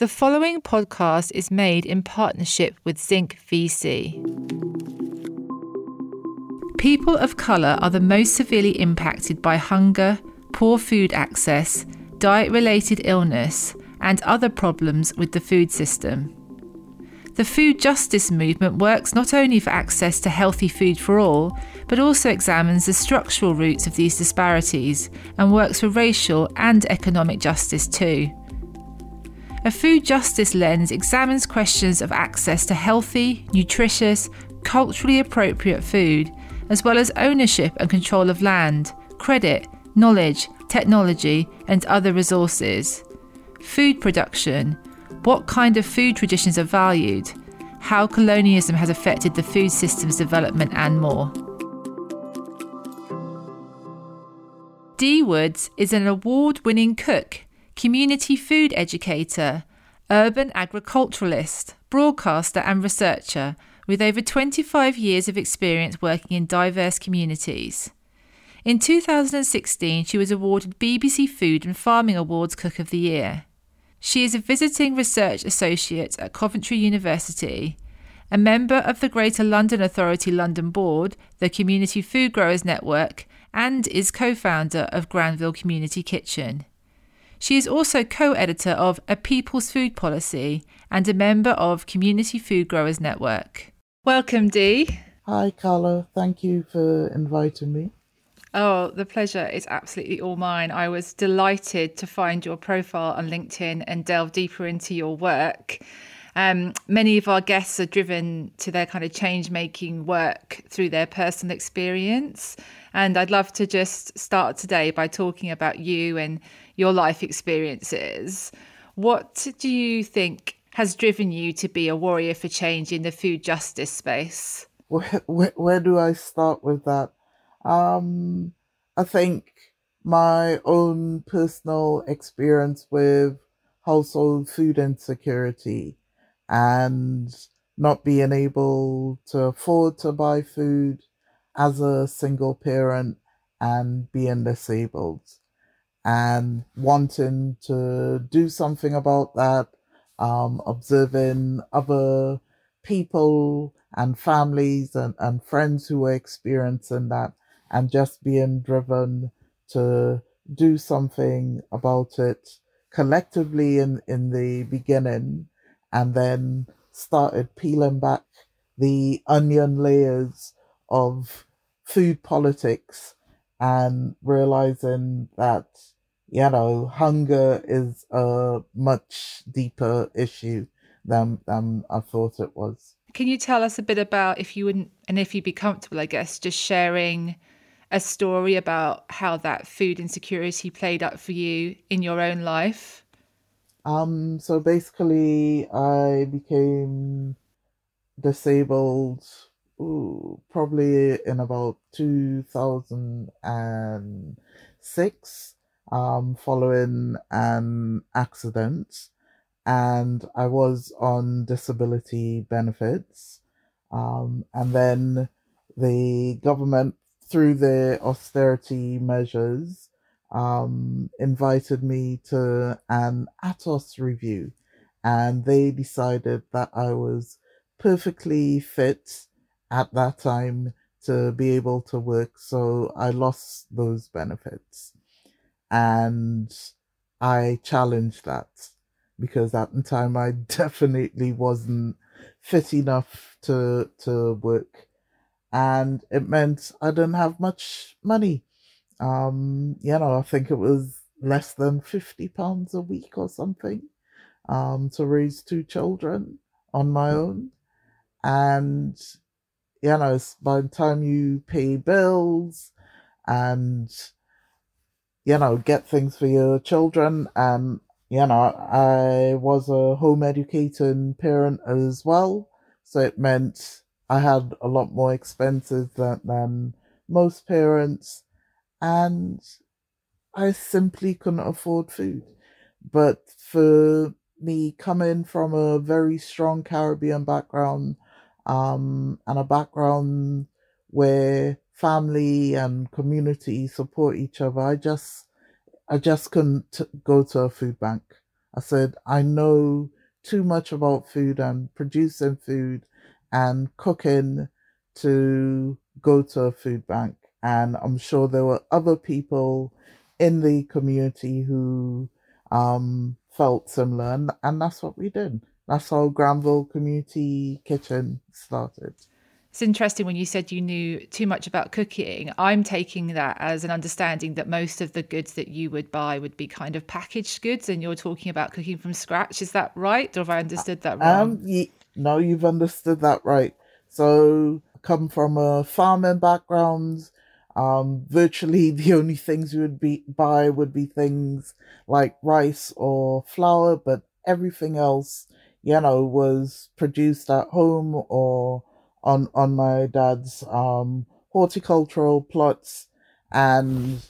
The following podcast is made in partnership with Zinc VC. People of colour are the most severely impacted by hunger, poor food access, diet related illness, and other problems with the food system. The food justice movement works not only for access to healthy food for all, but also examines the structural roots of these disparities and works for racial and economic justice too. A food justice lens examines questions of access to healthy, nutritious, culturally appropriate food, as well as ownership and control of land, credit, knowledge, technology, and other resources. Food production, what kind of food traditions are valued, how colonialism has affected the food system's development, and more. Dee Woods is an award winning cook, community food educator, urban agriculturalist, broadcaster, and researcher with over 25 years of experience working in diverse communities. In 2016, she was awarded BBC Food and Farming Awards Cook of the Year. She is a visiting research associate at Coventry University, a member of the Greater London Authority London Board, the Community Food Growers Network, and is co founder of Granville Community Kitchen. She is also co editor of A People's Food Policy and a member of Community Food Growers Network. Welcome, Dee. Hi, Carla. Thank you for inviting me. Oh, the pleasure is absolutely all mine. I was delighted to find your profile on LinkedIn and delve deeper into your work. Um, many of our guests are driven to their kind of change making work through their personal experience. And I'd love to just start today by talking about you and your life experiences. What do you think has driven you to be a warrior for change in the food justice space? Where, where, where do I start with that? Um, I think my own personal experience with household food insecurity and not being able to afford to buy food as a single parent and being disabled and wanting to do something about that, um, observing other people and families and, and friends who are experiencing that and just being driven to do something about it collectively in, in the beginning and then started peeling back the onion layers of food politics and realizing that you know hunger is a much deeper issue than than I thought it was. Can you tell us a bit about if you wouldn't and if you'd be comfortable, I guess, just sharing a story about how that food insecurity played out for you in your own life? Um, so basically, I became disabled ooh, probably in about 2006 um, following an accident, and I was on disability benefits. Um, and then the government through the austerity measures, um, invited me to an ATOS review, and they decided that I was perfectly fit at that time to be able to work. So I lost those benefits, and I challenged that because at the time I definitely wasn't fit enough to to work. And it meant I didn't have much money. Um, you know, I think it was less than fifty pounds a week or something, um, to raise two children on my own, and you know, by the time you pay bills and you know get things for your children. And you know i was a home educating parent as well. So it meant I had a lot more expenses than, than most parents, and I simply couldn't afford food. But for me coming from a very strong Caribbean background, um, and a background where family and community support each other, I just I just couldn't go to a food bank. I said, I know too much about food and producing food and cooking to go to a food bank. And I'm sure there were other people in the community who um, felt similar. And, and that's what we did. That's how Granville Community Kitchen started. It's interesting when you said you knew too much about cooking. I'm taking that as an understanding that most of the goods that you would buy would be kind of packaged goods, and you're talking about cooking from scratch. Is that right, or have I understood that wrong? Um, ye- no, you've understood that right. So, come from a farming background. Um, virtually the only things you would be buy would be things like rice or flour, but everything else, you know, was produced at home or on on my dad's um, horticultural plots, and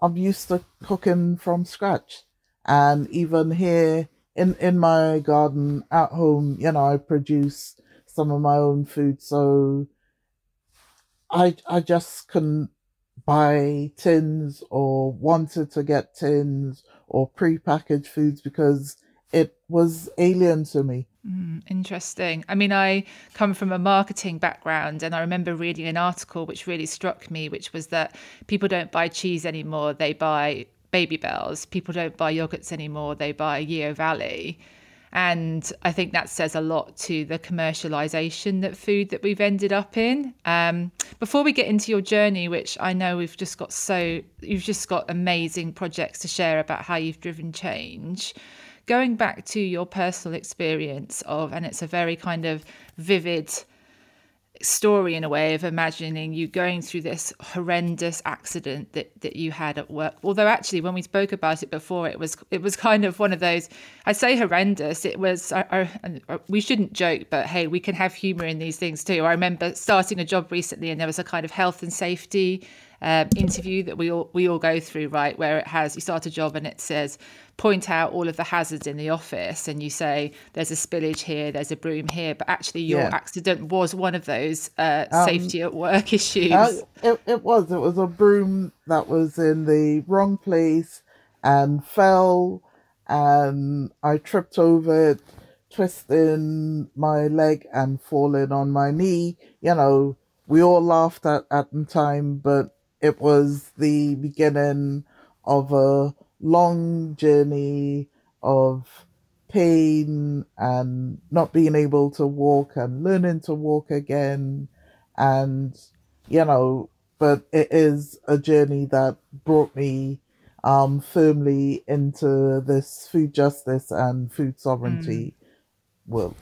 I'm used to cooking from scratch. And even here in in my garden at home, you know, I produce some of my own food, so I I just couldn't buy tins or wanted to get tins or prepackaged foods because it was alien to me. Mm, interesting. I mean, I come from a marketing background, and I remember reading an article which really struck me, which was that people don't buy cheese anymore, they buy Babybels. People don't buy yogurts anymore, they buy Yeo Valley. And I think that says a lot to the commercialization that food that we've ended up in. Um, before we get into your journey, which I know we've just got so, you've just got amazing projects to share about how you've driven change going back to your personal experience of, and it's a very kind of vivid story in a way of imagining you going through this horrendous accident that that you had at work although actually when we spoke about it before it was it was kind of one of those i'd say horrendous it was I, I, we shouldn't joke but hey we can have humor in these things too i remember starting a job recently and there was a kind of health and safety um, interview that we all we all go through, right? Where it has you start a job and it says point out all of the hazards in the office, and you say there's a spillage here, there's a broom here, but actually your yeah. accident was one of those uh, um, safety at work issues. Uh, it, it was. It was a broom that was in the wrong place and fell, and I tripped over it, twisting my leg and falling on my knee. You know, we all laughed at at the time, but it was the beginning of a long journey of pain and not being able to walk and learning to walk again. And, you know, but it is a journey that brought me um, firmly into this food justice and food sovereignty mm. world.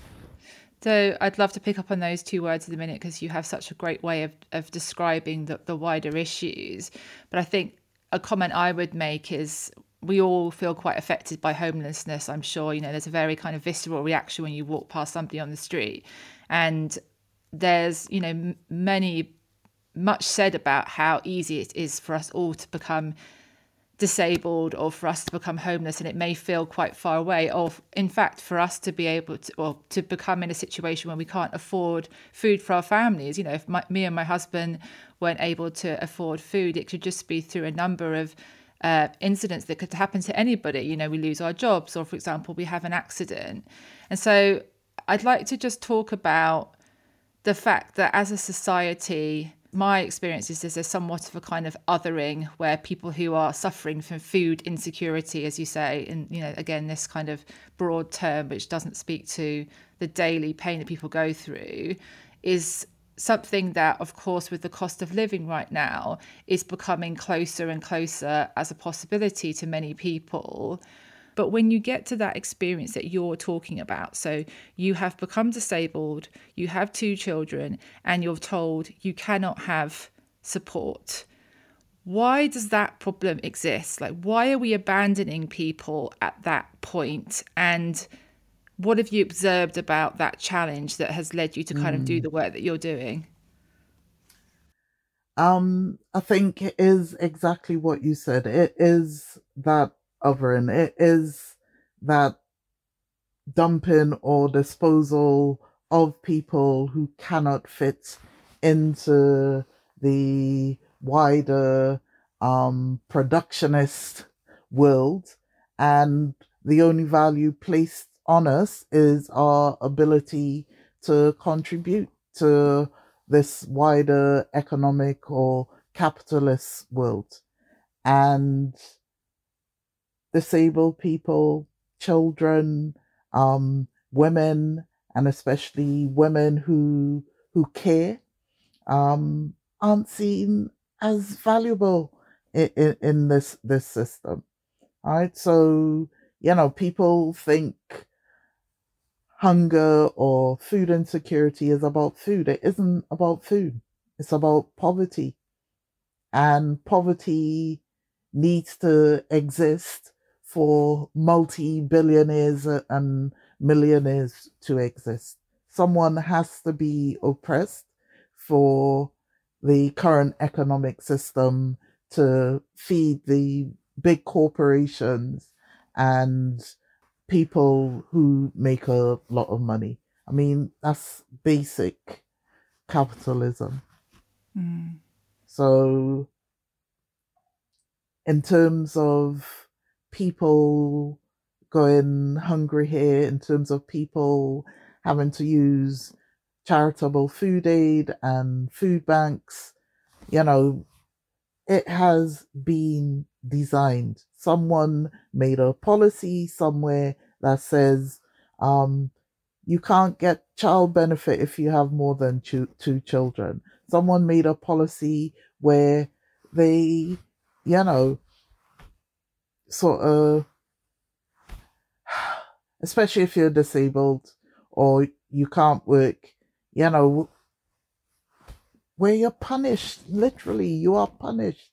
So I'd love to pick up on those two words in a minute because you have such a great way of, of describing the, the wider issues. But I think a comment I would make is we all feel quite affected by homelessness. I'm sure, you know, there's a very kind of visceral reaction when you walk past somebody on the street. And there's, you know, many, much said about how easy it is for us all to become disabled or for us to become homeless and it may feel quite far away or in fact for us to be able to or to become in a situation where we can't afford food for our families. You know if my, me and my husband weren't able to afford food it could just be through a number of uh, incidents that could happen to anybody. You know we lose our jobs or for example we have an accident. And so i'd like to just talk about the fact that as a society my experience is there's somewhat of a kind of othering where people who are suffering from food insecurity, as you say, and you know, again, this kind of broad term which doesn't speak to the daily pain that people go through, is something that, of course, with the cost of living right now, is becoming closer and closer as a possibility to many people. But when you get to that experience that you're talking about, so you have become disabled, you have two children, and you're told you cannot have support. Why does that problem exist? Like, why are we abandoning people at that point? And what have you observed about that challenge that has led you to kind mm. of do hmm. the work that you're doing? Um, I think it is exactly what you said. It is that othering. It is that dumping or disposal of people who cannot fit into the wider um, productionist world. And the only value placed on us is our ability to contribute to this wider economic or capitalist world. And disabled people, children, um, women, and especially women who who care, um, aren't seen as valuable in, in, in this this system. All right, so you know, people think hunger or food insecurity is about food. It isn't about food. It's about poverty. And poverty needs to exist for multi billionaires and millionaires to exist. Someone has to be oppressed for the current economic system to feed the big corporations and people who make a lot of money. I mean, that's basic capitalism. Mm. So, in terms of people going hungry here, in terms of people having to use charitable food aid and food banks, you know, it has been designed. Someone made a policy somewhere that says um, you can't get child benefit if you have more than two, two children. Someone made a policy where they, you know, sort of, especially if you're disabled or you can't work, you know, where you're punished. Literally, you are punished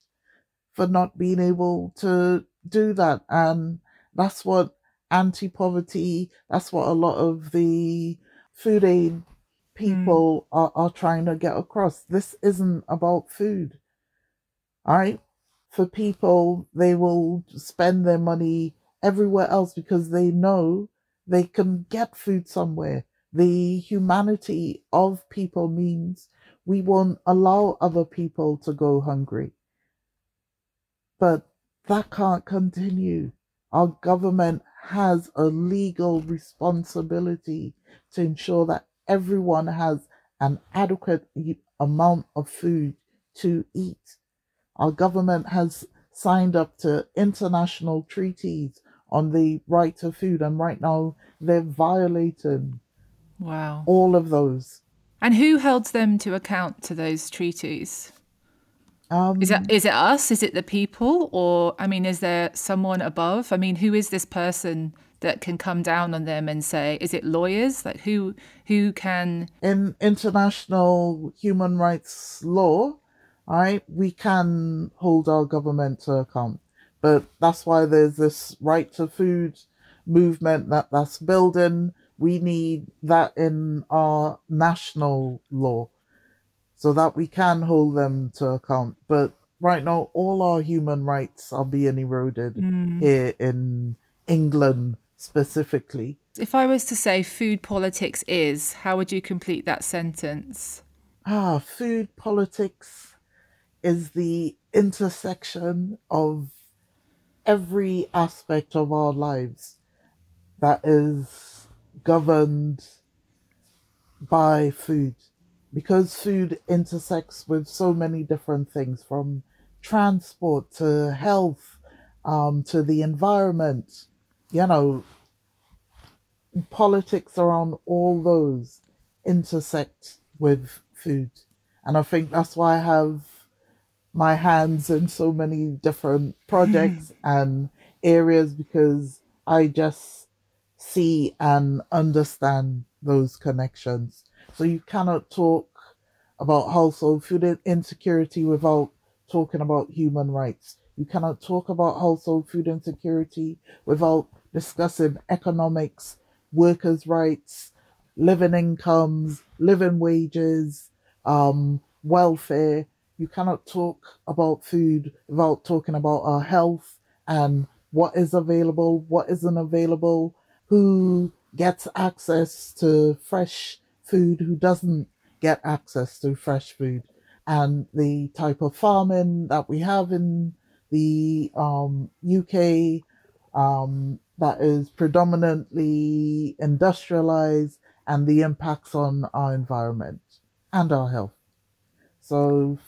for not being able to do that. And that's what anti poverty, that's what a lot of the food aid people mm. are, are trying to get across. This isn't about food. All right. For people, they will spend their money everywhere else because they know they can get food somewhere. The humanity of people means we won't allow other people to go hungry. But that can't continue. Our government has a legal responsibility to ensure that everyone has an adequate amount of food to eat. Our government has signed up to international treaties on the right to food, and right now they're violating wow all of those. And who holds them to account to those treaties? Um, is it is it us? Is it the people? Or I mean, is there someone above? I mean, who is this person that can come down on them and say, is it lawyers? Like who who can in international human rights law, right? We can hold our government to account, but that's why there's this right to food movement that that's building. We need that in our national law so that we can hold them to account. But right now, all our human rights are being eroded mm. here in England specifically. If I was to say food politics is, how would you complete that sentence? Ah, food politics is the intersection of every aspect of our lives that is governed by food because food intersects with so many different things from transport to health um, to the environment, you know, politics around all those intersect with food. And I think that's why I have my hands in so many different projects and areas because I just see and understand those connections. So you cannot talk about household food insecurity without talking about human rights. You cannot talk about household food insecurity without discussing economics, workers' rights, living incomes, living wages, um, welfare. You cannot talk about food without talking about our health and what is available, what isn't available, who gets access to fresh food, who doesn't get access to fresh food. And the type of farming that we have in the um, UK, um, that is predominantly industrialized and the impacts on our environment and our health. So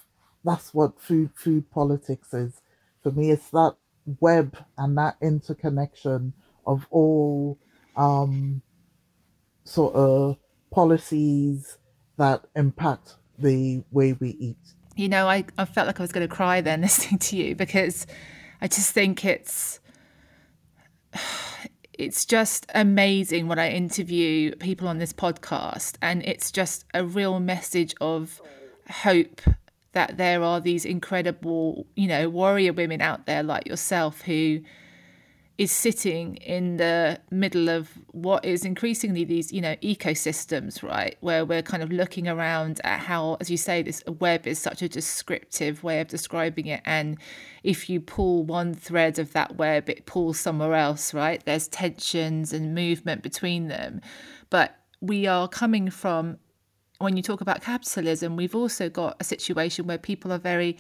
that's what food food politics is. For me, it's that web and that interconnection of all um, sort of policies that impact the way we eat. You know, I, I felt like I was going to cry then listening to you because I just think it's it's just amazing when I interview people on this podcast, and it's just a real message of hope that there are these incredible, you know, warrior women out there like yourself who is sitting in the middle of what is increasingly these, you know, ecosystems, right? Where we're kind of looking around at how, as you say, this web is such a descriptive way of describing it. And if you pull one thread of that web, it pulls somewhere else, right? There's tensions and movement between them. But we are coming from, when you talk about capitalism, we've also got a situation where people are very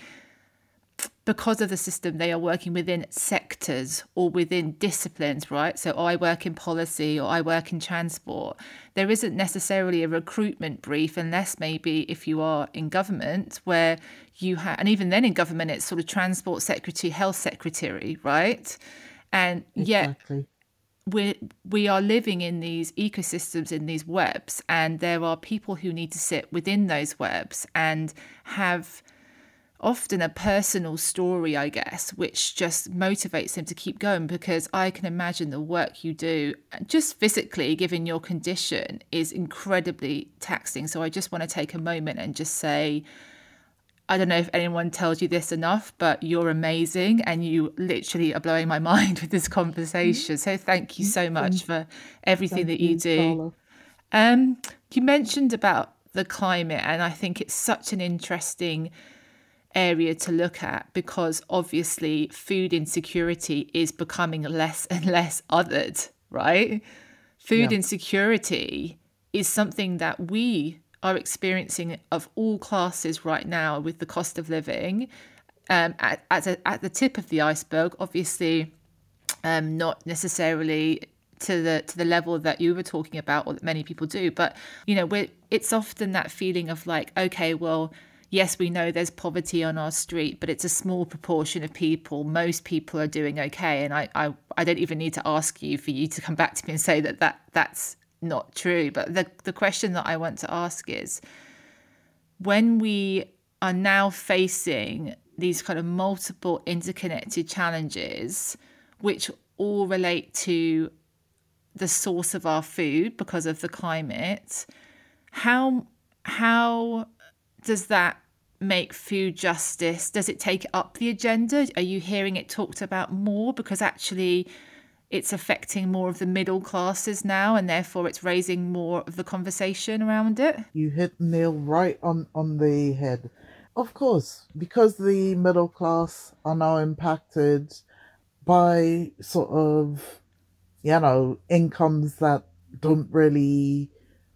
because of the system, they are working within sectors or within disciplines, right? So I work in policy or I work in transport. There isn't necessarily a recruitment brief, unless maybe if you are in government, where you have, and even then in government, it's sort of transport secretary, health secretary, right? And exactly. We we are living in these ecosystems in these webs and there are people who need to sit within those webs and have often a personal story, I guess, which just motivates them to keep going because I can imagine the work you do, just physically, given your condition, is incredibly taxing. So I just want to take a moment and just say, I don't know if anyone tells you this enough, but you're amazing and you literally are blowing my mind with this conversation. So thank you so much for everything thank that you, do. Um, you mentioned about the climate, and I think it's such an interesting area to look at because obviously food insecurity is becoming less and less othered, right? Food yeah. insecurity is something that we are experiencing of all classes right now with the cost of living. Um, at, at, a, at the tip of the iceberg, obviously, um, not necessarily to the to the level that you were talking about or that many people do but you know we're, it's often that feeling of like okay well yes, we know there's poverty on our street, but it's a small proportion of people. Most people are doing okay. And I, I, I don't even need to ask you for you to come back to me and say that, that that's not true. But the, the question that I want to ask is when we are now facing these kind of multiple interconnected challenges, which all relate to the source of our food because of the climate, how how does that make food justice? Does it take up the agenda? Are you hearing it talked about more? Because actually, it's affecting more of the middle classes now, and therefore it's raising more of the conversation around it. You hit nail right on, on the head. Of course, because the middle class are now impacted by sort of, you know, incomes that don't really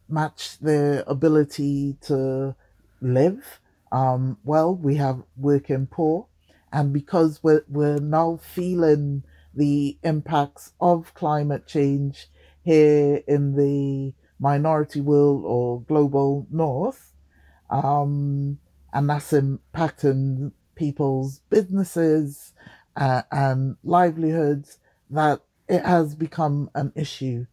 match their ability to live um, well, we have working poor, and because we're, we're now feeling the impacts of climate change here in the minority world or global north, um, and that's impacting people's businesses uh, and livelihoods, that it has become an issue.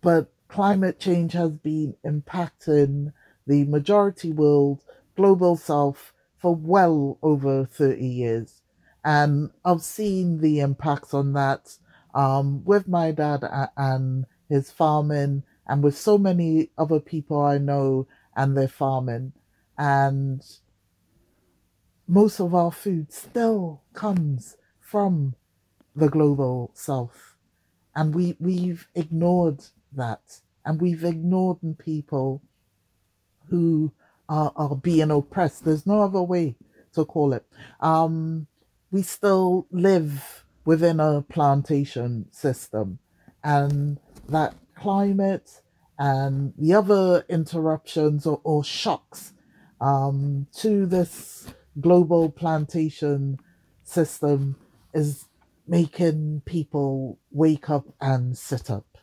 But climate change has been impacting the majority world Global South for well over 30 years. And I've seen the impacts on that um, with my dad and his farming, and with so many other people I know and their farming. And most of our food still comes from the global south. And we, we've ignored that. And we've ignored people who are, are being oppressed. There's no other way to call it. Um, we still live within a plantation system, and that climate and the other interruptions or, or shocks um, to this global plantation system is making people wake up and sit up.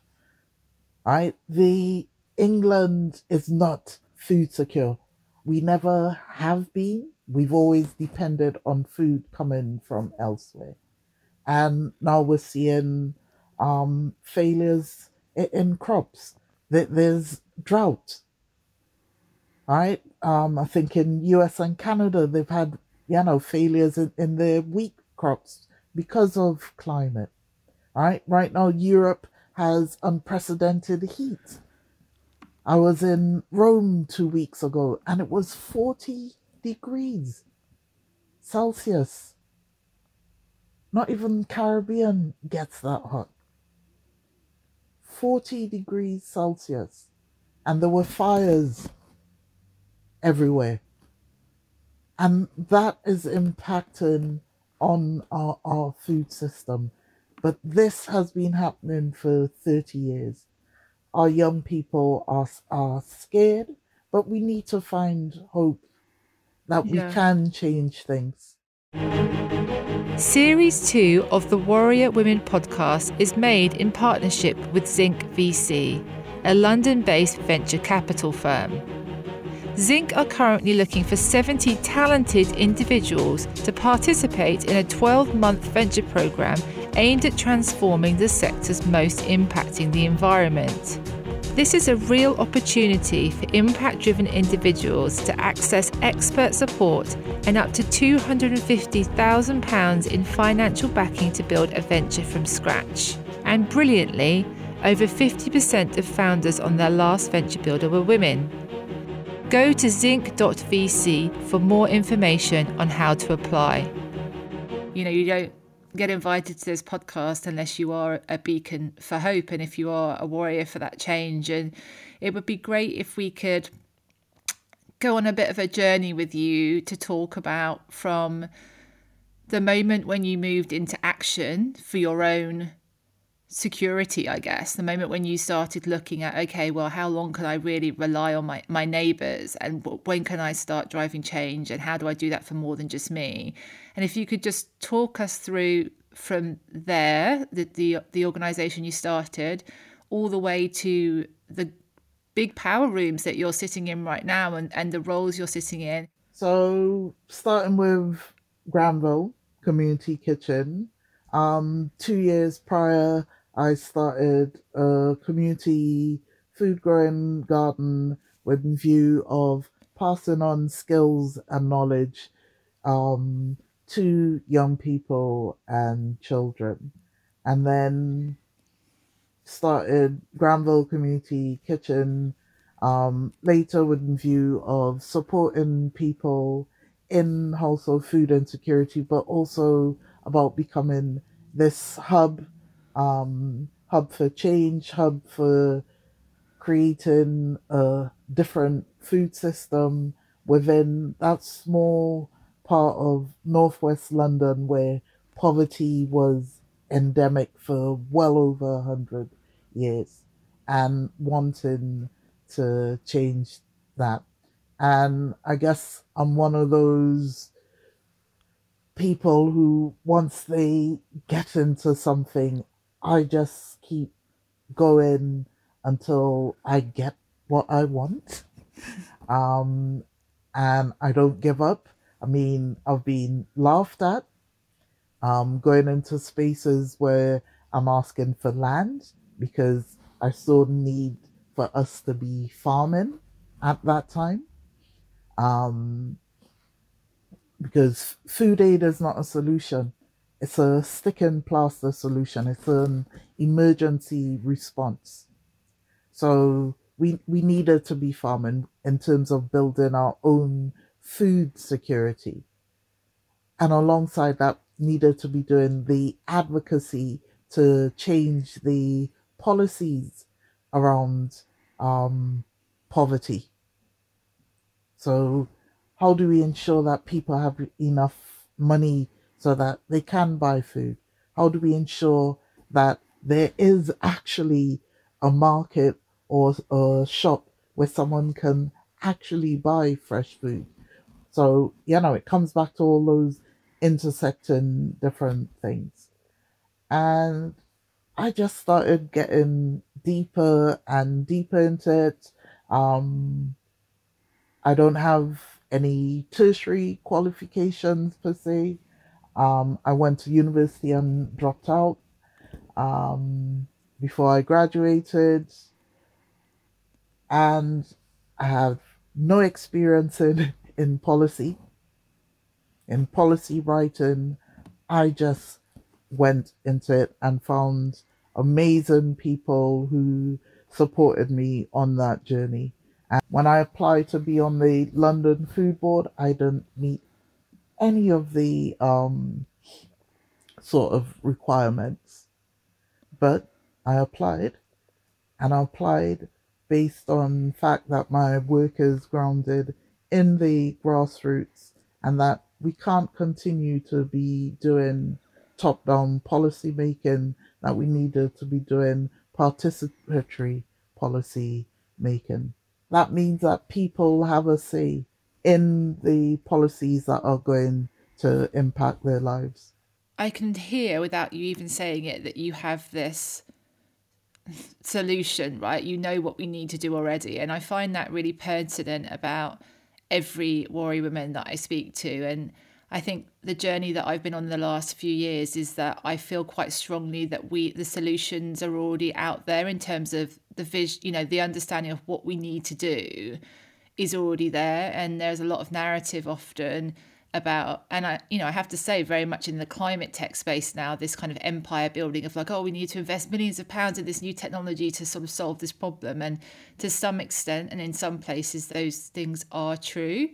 Right? The England is not food secure. We never have been. We've always depended on food coming from elsewhere. And now we're seeing um, failures in, crops. There's drought. Right? Um, I think in US and Canada they've had, you know, failures in, in their wheat crops because of climate. Right? Right now Europe has unprecedented heat. I was in Rome two weeks ago and it was 40 degrees Celsius. Not even Caribbean gets that hot. 40 degrees Celsius. And there were fires everywhere. And that is impacting on our, our food system. But this has been happening for 30 years. Our young people are, are scared, but we need to find hope that yeah. we can change things. Series 2 of the Warrior Women podcast is made in partnership with Zinc VC, a London based venture capital firm. Zinc are currently looking for 70 talented individuals to participate in a 12 month venture program aimed at transforming the sectors most impacting the environment. This is a real opportunity for impact driven individuals to access expert support and up to £250,000 in financial backing to build a venture from scratch. And brilliantly, over 50% of founders on their last venture builder were women. Go to zinc.vc for more information on how to apply. You know, you don't get invited to this podcast unless you are a beacon for hope and if you are a warrior for that change. And it would be great if we could go on a bit of a journey with you to talk about from the moment when you moved into action for your own security, I guess, the moment when you started looking at, okay, well, how long can I really rely on my, my neighbours and when can I start driving change and how do I do that for more than just me? And if you could just talk us through from there, the, the, the organisation you started, all the way to the big power rooms that you're sitting in right now and, and the roles you're sitting in. So, starting with Granville Community Kitchen, um, two years prior, I started a community food growing garden with view of passing on skills and knowledge um, to young people and children. And then started Granville Community Kitchen um, later with view of supporting people in household food insecurity, but also about becoming this hub um, hub for change, hub for creating a different food system within that small part of northwest London where poverty was endemic for well over a hundred years and wanting to change that. And I guess I'm one of those people who once they get into something I just keep going until I get what I want. Um, and I don't give up. I mean, I've been laughed at um, going into spaces where I'm asking for land because I saw need for us to be farming at that time. Um, because food aid is not a solution it's a stick and plaster solution. It's an emergency response. So we we needed to be farming in terms of building our own food security. And alongside that, needed to be doing the advocacy to change the policies around um, poverty. So, how do we ensure that people have enough money so that they can buy food? How do we ensure that there is actually a market or a shop where someone can actually buy fresh food? So, you know, it comes back to all those intersecting different things. And I just started getting deeper and deeper into it. Um, I don't have any tertiary qualifications per se. Um, I went to university and dropped out um, before I graduated, and I have no experience in, in policy. In policy writing, I just went into it and found amazing people who supported me on that journey. And when I applied to be on the London Food Board, I didn't meet any of the um, sort of requirements. But I applied, and I applied based on fact that my work is grounded in the grassroots and that we can't continue to be doing top down policy making that we needed to be doing participatory policy making. That means that people have a say in the policies that are going to impact their lives. I can hear without you even saying it that you have this solution, right? You know what we need to do already. And I find that really pertinent about every warrior woman that I speak to. And I think the journey that I've been on the last few years is that I feel quite strongly that we the solutions are already out there in terms of the vision, you know, the understanding of what we need to do is already there and there's a lot of narrative often about and I you know I have to say very much in the climate tech space now this kind of empire building of like oh we need to invest millions of pounds in this new technology to sort of solve this problem and to some extent and in some places those things are true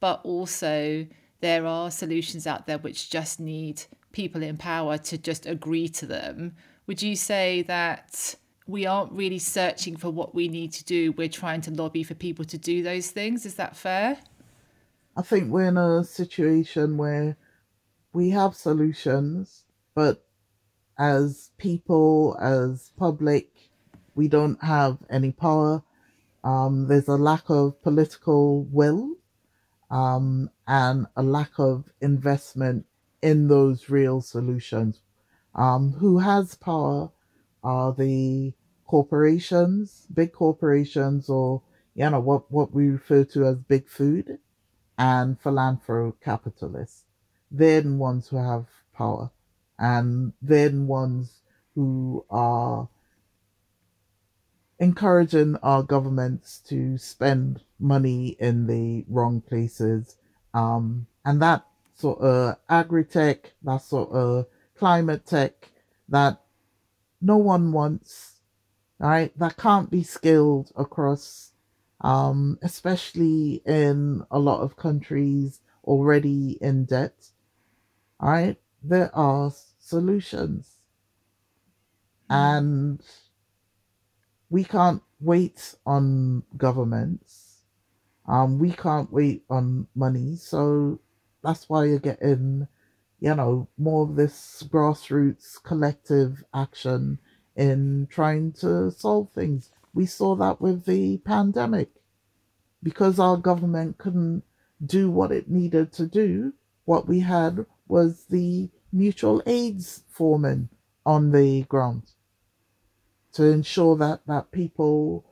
but also there are solutions out there which just need people in power to just agree to them. Would you say that we aren't really searching for what we need to do? We're trying to lobby for people to do those things. Is that fair? I think we're in a situation where we have solutions, but as people, as public, we don't have any power. Um, there's a lack of political will um, and a lack of investment in those real solutions. Um, who has power are the corporations, big corporations, or you know what what we refer to as big food, and philanthro capitalists. They're the ones who have power, and they're the ones who are encouraging our governments to spend money in the wrong places. Um, and that sort of agri-tech, that sort of climate tech that no one wants, right? That can't be scaled across, um, especially in a lot of countries already in debt, right? There are solutions. And we can't wait on governments. Um, we can't wait on money. So that's why you're getting, you know, more of this grassroots collective action in trying to solve things. We saw that with the pandemic. Because our government couldn't do what it needed to do, what we had was the mutual aids forming on the ground to ensure that, that people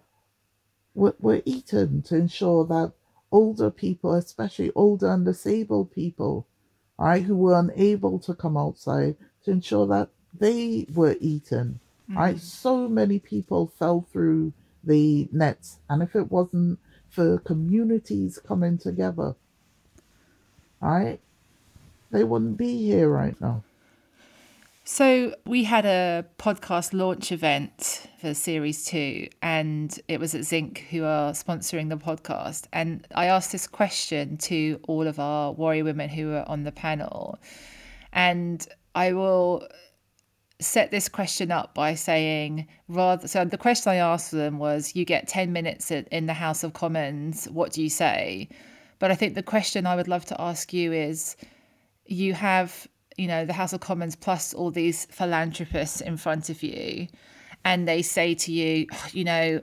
were, were eaten, to ensure that older people, especially older and disabled people, right, who were unable to come outside, to ensure that they were eaten. Mm-hmm. Right, so many people fell through the nets, and if it wasn't for communities coming together, right, they wouldn't be here right now. So we had a podcast launch event for series two, and it was at Zinc who are sponsoring the podcast. And I asked this question to all of our warrior women who were on the panel, and I will set this question up by saying rather so the question i asked them was you get 10 minutes in the house of commons what do you say but i think the question i would love to ask you is you have you know, the House of Commons plus all these philanthropists in front of you, and they say to you, oh, you know,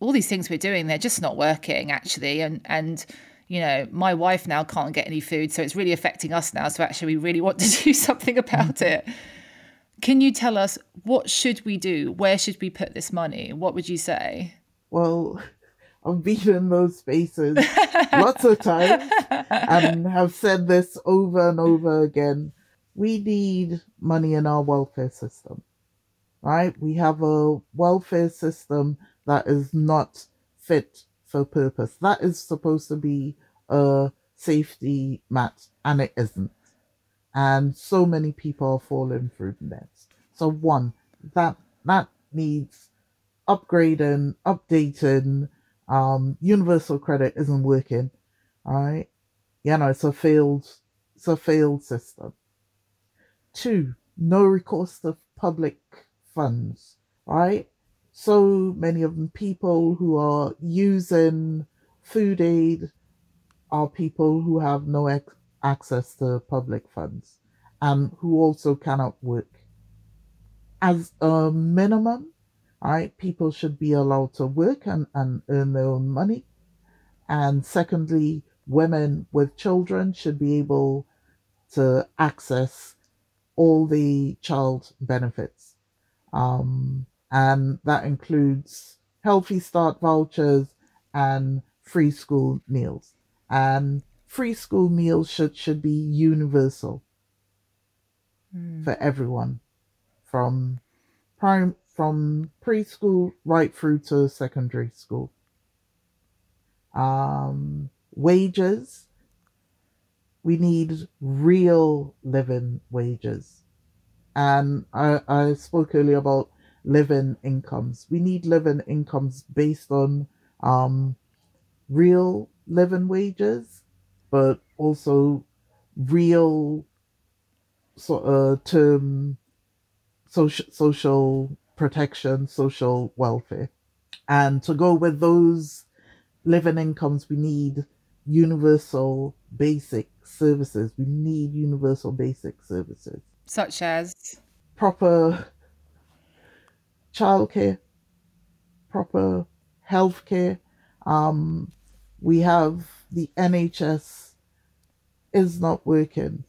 all these things we're doing, they're just not working actually. And, and, you know, my wife now can't get any food, so it's really affecting us now. So actually, we really want to do something about mm-hmm. it. Can you tell us what should we do? Where should we put this money? What would you say? Well, I've been in those spaces lots of times and have said this over and over again. We need money in our welfare system, right? We have a welfare system that is not fit for purpose. That is supposed to be a safety mat, and it isn't. And so many people are falling through the nets. So one, that that needs upgrading, updating. Um, universal credit isn't working. All right. You know, it's a failed it's a failed system. Two, no recourse to public funds. Right? So many of them people who are using food aid are people who have no ac- access to public funds and who also cannot work. As a minimum, right, people should be allowed to work and, and earn their own money. And secondly, women with children should be able to access all the child benefits. Um, and that includes healthy start vouchers and free school meals and free school meals should should be universal mm. for everyone from prime from preschool right through to secondary school. Um wages. We need real living wages. And i i spoke earlier about living incomes. We need living incomes based on um real living wages, but also real sort of term social social protection, social welfare. And to go with those living incomes, we need universal basic services. We need universal basic services. Such as proper childcare, proper healthcare, um, we have the NHS is not working.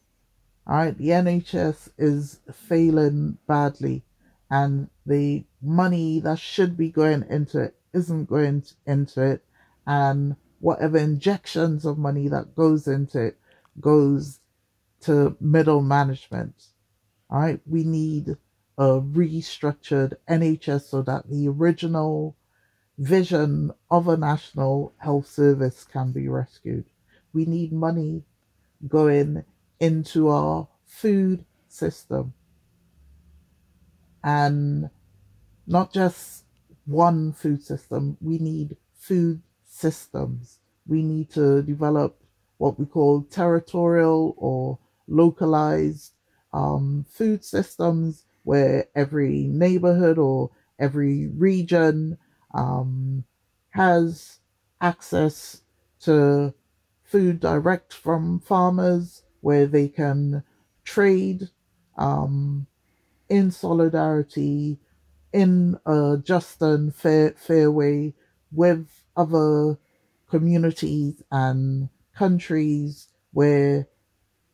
All right, the NHS is failing badly, and the money that should be going into it isn't going into it, and whatever injections of money that goes into it goes to middle management. All right, we need a restructured NHS so that the original vision of a national health service can be rescued. We need money going into our food system and not just one food system, we need food systems. We need to develop what we call territorial or localized um, food systems where every neighborhood or every region um, has access to food direct from farmers where they can trade um, in solidarity in a just and fair, fair way with other communities and countries where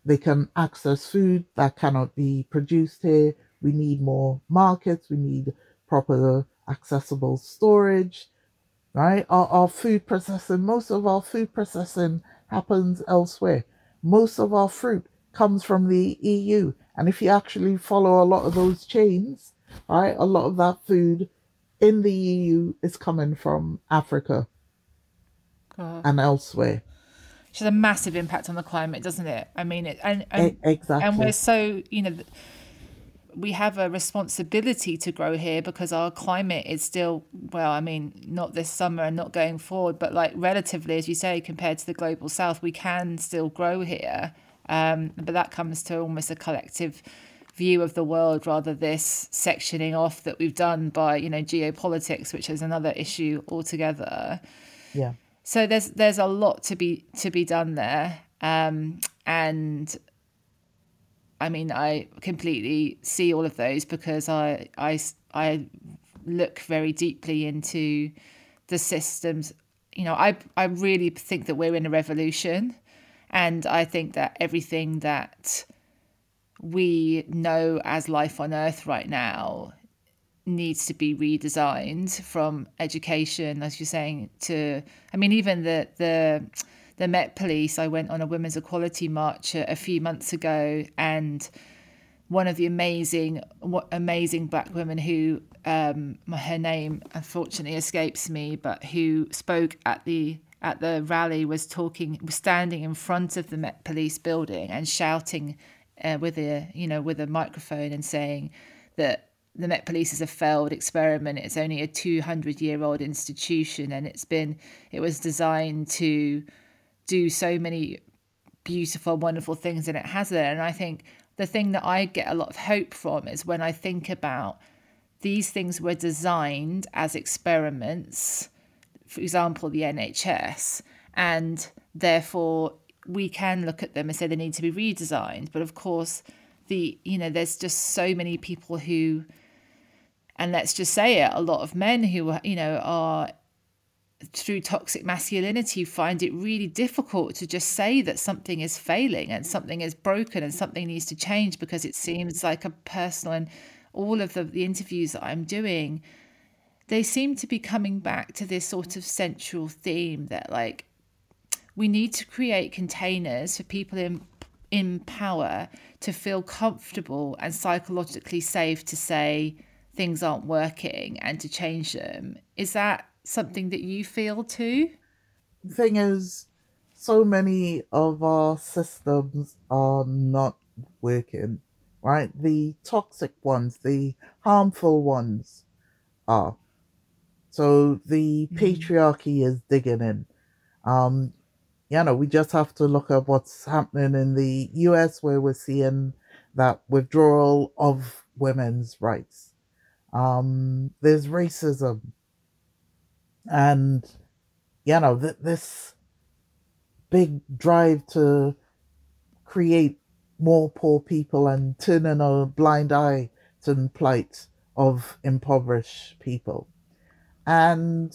they can access food that cannot be produced here. We need more markets, we need proper accessible storage, right? Our, our food processing, most of our food processing happens elsewhere. Most of our fruit comes from the EU. And if you actually follow a lot of those chains, right, a lot of that food in the EU is coming from Africa and elsewhere. Which has a massive impact on the climate, doesn't it? I mean, it and, and exactly, and we're so you know we have a responsibility to grow here because our climate is still well i mean not this summer and not going forward but like relatively as you say compared to the global south we can still grow here. Um, but that comes to almost a collective view of the world rather this sectioning off that we've done by you know geopolitics which is another issue altogether. Yeah. So there's there's a lot to be to be done there. Um, and I mean, I completely see all of those because I, I, I look very deeply into the systems. You know, I, I really think that we're in a revolution. And I think that everything that we know as life on earth right now needs to be redesigned from education as you're saying to i mean even the the the met police i went on a women's equality march a, a few months ago and one of the amazing amazing black women who um, her name unfortunately escapes me but who spoke at the at the rally was talking was standing in front of the met police building and shouting uh, with a you know with a microphone and saying that the Met Police is a failed experiment. It's only a 200 year old institution, and it's been it was designed to do so many beautiful, wonderful things, and it hasn't. And I think the thing that I get a lot of hope from is when I think about these things were designed as experiments, for example, the NHS, and therefore we can look at them and say they need to be redesigned. But of course, the you know there's just so many people who and let's just say it a lot of men who you know are through toxic masculinity find it really difficult to just say that something is failing and something is broken and something needs to change because it seems like a personal and all of the, the interviews that I'm doing they seem to be coming back to this sort of central theme that like we need to create containers for people in in power to feel comfortable and psychologically safe to say things aren't working and to change them. Is that something that you feel too? The thing is, so many of our systems are not working, right? The toxic ones, the harmful ones are. So the mm-hmm. patriarchy is digging in. Um, you know, we just have to look at what's happening in the US where we're seeing that withdrawal of women's rights. Um, there's racism, and you know th- this big drive to create more poor people and turning a blind eye to the plight of impoverished people, and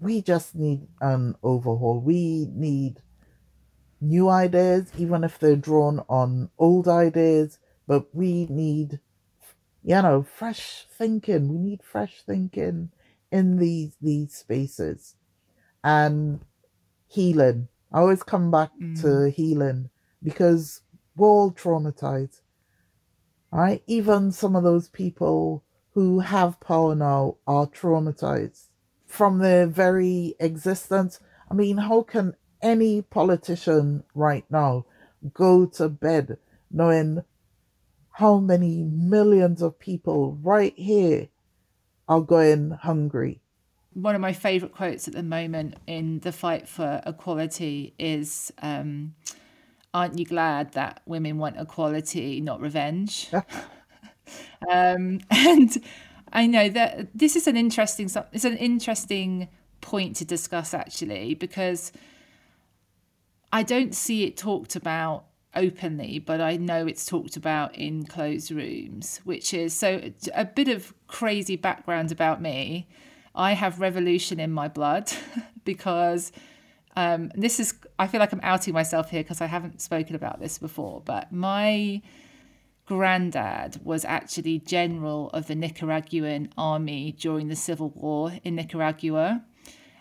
we just need an overhaul. We need new ideas, even if they're drawn on old ideas, but we need you know, fresh thinking. We need fresh thinking in these these spaces. And healing. I always come back mm. to healing because we're all traumatized. Right? Even some of those people who have power now are traumatized from their very existence. I mean, how can any politician right now go to bed knowing how many millions of people right here are going hungry. One of my favourite quotes at the moment in the fight for equality is um, Aren't you glad that women want equality, not revenge? um, and I know that this is an interesting it's an interesting point to discuss actually because I don't see it talked about openly, but I know it's talked about in closed rooms, which is so a bit of crazy background about me. I have revolution in my blood because um, this is, I feel like I'm outing myself here because I haven't spoken about this before, but my granddad was actually general of the Nicaraguan army during the civil war in Nicaragua.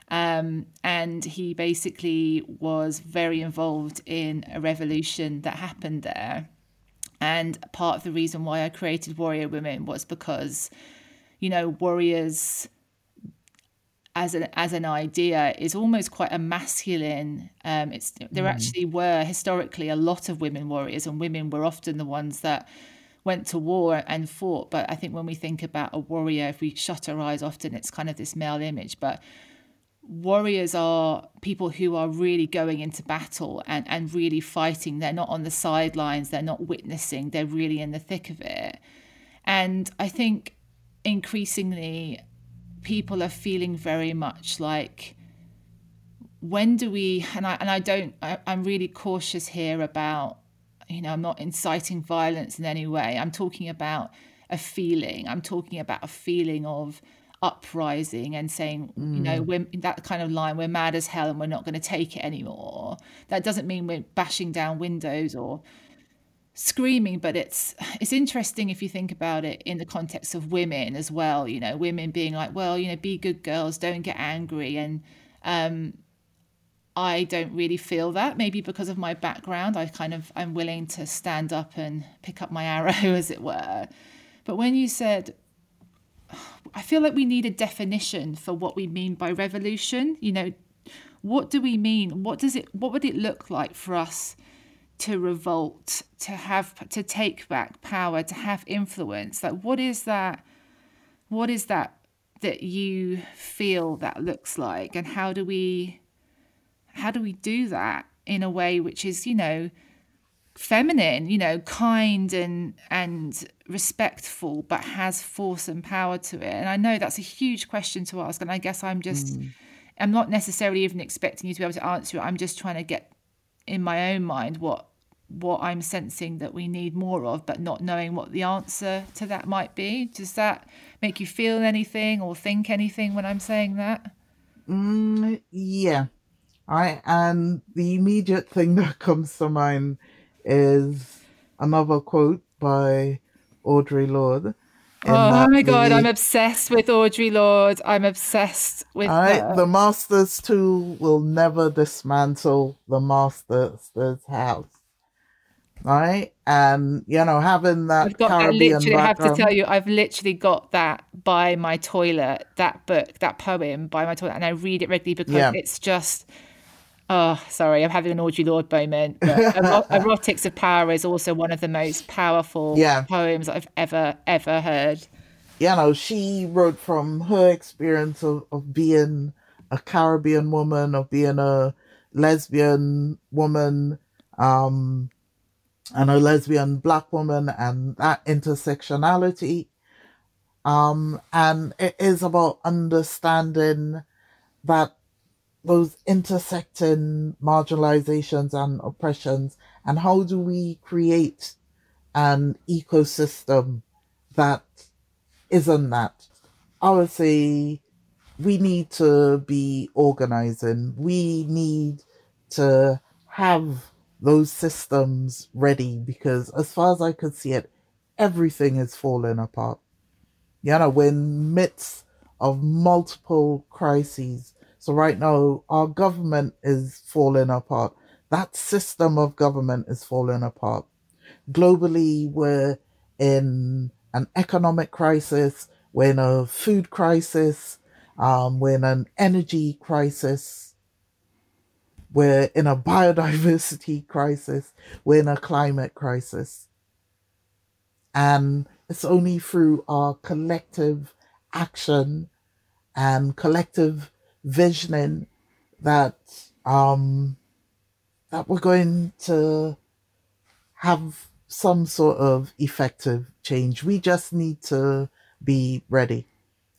Um, and he basically was very involved in a revolution that happened there. And part of the reason why I created Warrior Women was because, you know, warriors as an as an idea is almost quite a masculine. Um, it's there mm. actually were historically a lot of women warriors, and women were often the ones that went to war and fought. But I think when we think about a warrior, if we shut our eyes, often it's kind of this male image. But warriors are people who are really going into battle and, and really fighting. They're not on the sidelines, they're not witnessing, they're really in the thick of it. And I think increasingly people are feeling very much like when do we and I and I don't I, I'm really cautious here about you know I'm not inciting violence in any way. I'm talking about a feeling. I'm talking about a feeling of uprising and saying, mm. you know, mm. we're that kind of line, we're mad as hell and we're not going to take it anymore. That doesn't mean we're bashing down windows or screaming but it's it's interesting if you think about it in the context of women as well you know women being like well you know be good girls don't get angry and um I don't really feel that maybe because of my background I kind of I'm willing to stand up and pick up my arrow as it were but when you said I feel like we need a definition for what we mean by revolution. You know what do we mean? What does it what would it look like for us to revolt, to have to take back power, to have influence. Like what is that what is that that you feel that looks like? And how do we how do we do that in a way which is, you know, feminine, you know, kind and and respectful but has force and power to it. And I know that's a huge question to ask and I guess I'm just mm. I'm not necessarily even expecting you to be able to answer it. I'm just trying to get in my own mind what what I'm sensing that we need more of, but not knowing what the answer to that might be. Does that make you feel anything or think anything when I'm saying that? Mm, yeah. I and the immediate thing that comes to mind is another quote by Audre Lorde Oh my god, I'm obsessed with Audre Lorde. I'm obsessed with her. The master's tool will never dismantle the master's house. Right? And you know, having that I've got Caribbean I literally background. have to tell you, I've literally got that by my toilet, that book, that poem by my toilet, and I read it regularly because yeah. it's just Oh, sorry, I'm having an Audre Lorde moment. Erotics of Power is also one of the most powerful yeah. poems I've ever, ever heard. You know, she wrote from her experience of, of being a Caribbean woman, of being a lesbian woman, um, and a lesbian black woman, and that intersectionality. Um, and it is about understanding that those intersecting marginalizations and oppressions and how do we create an ecosystem that isn't that? I would say we need to be organizing. We need to have those systems ready because as far as i could see it everything is falling apart. You know we're in midst of multiple crises so right now, our government is falling apart. That system of government is falling apart. Globally, we're in an economic crisis. We're in a food crisis. Um, we're in an energy crisis. We're in a biodiversity crisis. We're in a climate crisis. And it's only through our collective action and collective visioning that um that we're going to have some sort of effective change. We just need to be ready.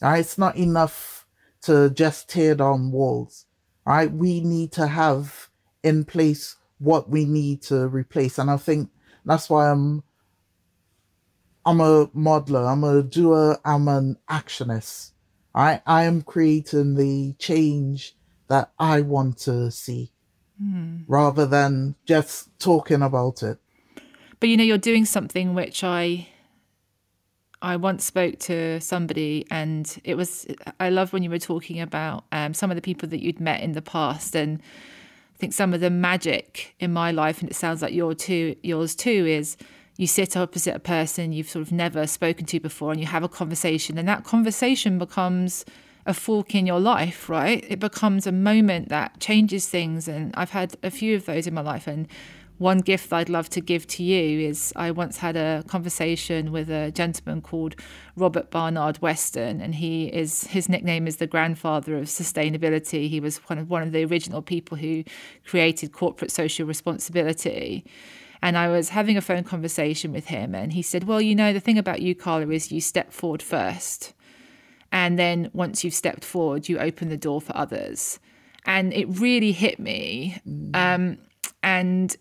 Right, it's not enough to just tear down walls. All right, we need to have in place what we need to replace, and I think that's why I'm I'm a modeler, I'm a doer, I'm an actionist. I I am creating the change that I want to see mm. rather than just talking about it. But you know, you're doing something which I I once spoke to somebody, and it was I love when you were talking about um, some of the people that you'd met in the past, and I think some of the magic in my life, and it sounds like your too, yours too, is you sit opposite a person you've sort of never spoken to before and you have a conversation and that conversation becomes a fork in your life right it becomes a moment that changes things and i've had a few of those in my life and one gift I'd love to give to you is I once had a conversation with a gentleman called Robert Barnard Weston, and he is his nickname is the grandfather of sustainability. He was one of one of the original people who created corporate social responsibility. And I was having a phone conversation with him, and he said, Well, you know, the thing about you, Carla, is you step forward first. And then once you've stepped forward, you open the door for others. And it really hit me. Mm. Um, and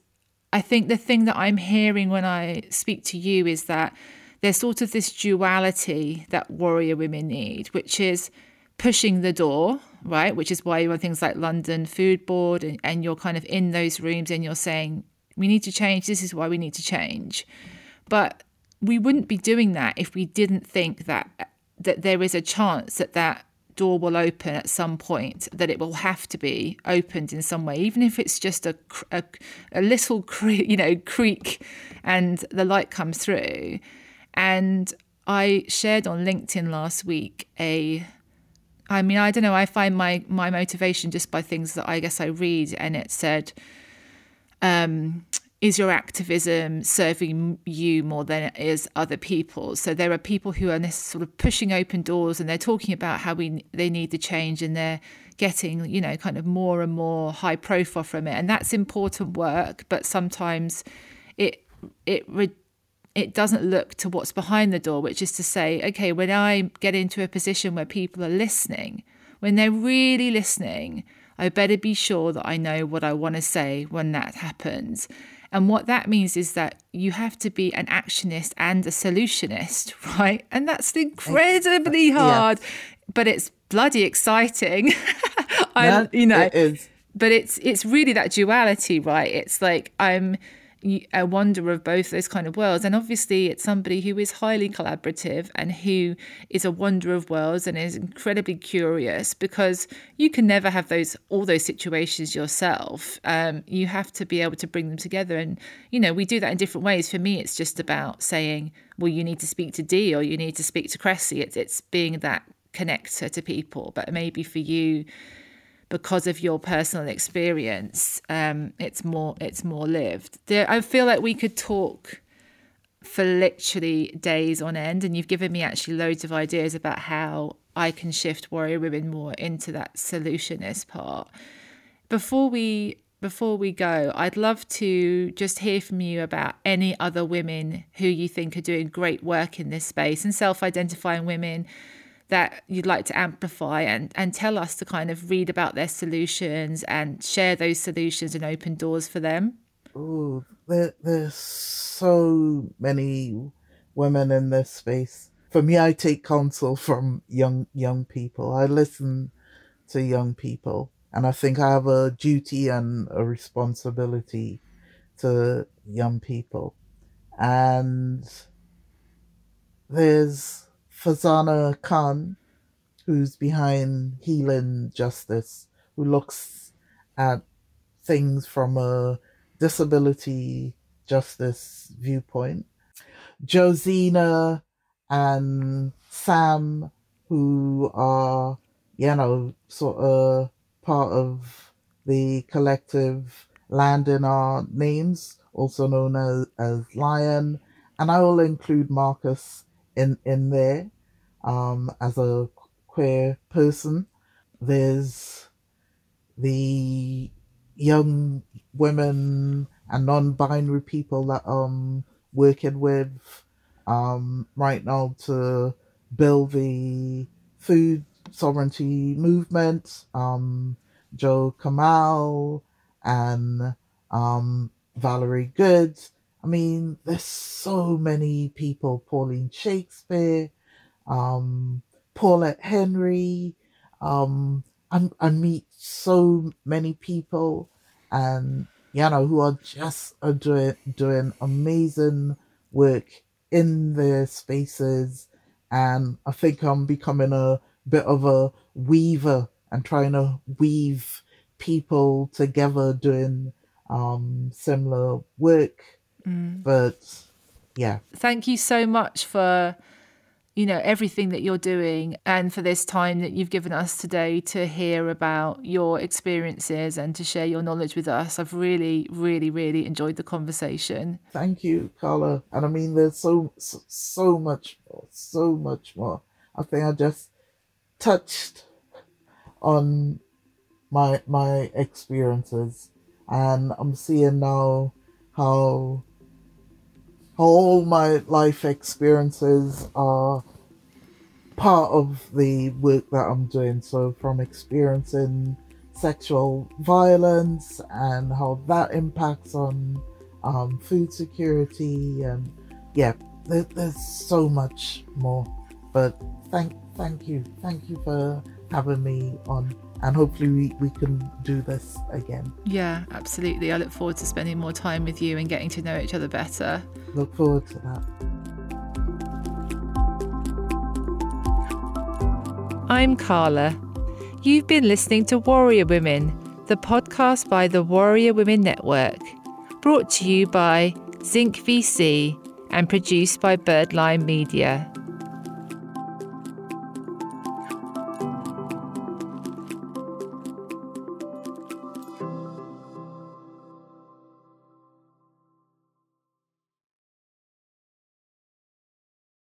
I think the thing that I'm hearing when I speak to you is that there's sort of this duality that warrior women need, which is pushing the door, right? Which is why you want things like London Food Board and, and you're kind of in those rooms and you're saying, we need to change. This is why we need to change. But we wouldn't be doing that if we didn't think that that there is a chance that that door will open at some point that it will have to be opened in some way even if it's just a, a, a little cre- you know creak and the light comes through and i shared on linkedin last week a i mean i don't know i find my my motivation just by things that i guess i read and it said um is your activism serving you more than it is other people? So there are people who are sort of pushing open doors and they're talking about how we they need the change and they're getting you know kind of more and more high profile from it, and that's important work. But sometimes it it it doesn't look to what's behind the door, which is to say, okay, when I get into a position where people are listening, when they're really listening, I better be sure that I know what I want to say when that happens. And what that means is that you have to be an actionist and a solutionist, right? And that's incredibly uh, hard, yeah. but it's bloody exciting. I, you know, it is. But it's it's really that duality, right? It's like I'm a wonder of both those kind of worlds. And obviously, it's somebody who is highly collaborative and who is a wonder of worlds and is incredibly curious because you can never have those all those situations yourself. Um, you have to be able to bring them together, and you know we do that in different ways. For me, it's just about saying, well, you need to speak to Dee or you need to speak to Cressy. It's it's being that connector to people. But maybe for you because of your personal experience, um, it's more it's more lived. There, I feel like we could talk for literally days on end, and you've given me actually loads of ideas about how I can shift warrior women more into that solutionist part. Before we before we go, I'd love to just hear from you about any other women who you think are doing great work in this space and self-identifying women that you'd like to amplify and, and tell us to kind of read about their solutions and share those solutions and open doors for them? Oh, there, there's so many women in this space. For me, I take counsel from young young people. I listen to young people, and I think I have a duty and a responsibility to young people. And there's Farzana Khan, who's behind Healing Justice, who looks at things from a disability justice viewpoint. Josina and Sam, who are, you know, sort of part of the collective Land in Our Names, also known as, as Lion. And I will include Marcus in, in there um, as a queer person. There's the young women and non-binary people that I'm working with um, right now to build the food sovereignty movement. Um, Joe Kamal and um, Valerie Good. I mean, there's so many people. Pauline Shakespeare, um, Paulette Henry. Um, I, I meet so many people, and you know who are just are doing doing amazing work in their spaces, and I think I'm becoming a bit of a weaver and trying to weave people together doing um, similar work. Mm. But yeah, thank you so much for you know everything that you're doing and for this time that you've given us today to hear about your experiences and to share your knowledge with us. I've really really really enjoyed the conversation. Thank you carla. And i mean there's so so, so much more so much more. I think i just touched on my my experiences. And i'm seeing now how all my life experiences are part of the work that I'm doing. So, from experiencing sexual violence and how that impacts on um, food security, and yeah, there, there's so much more. But thank, thank you, thank you for having me on. And hopefully, we, we can do this again. Yeah, absolutely. I look forward to spending more time with you and getting to know each other better. Look forward to that. I'm Carla. You've been listening to Warrior Women, the podcast by the Warrior Women Network, brought to you by Zinc VC and produced by Birdline Media.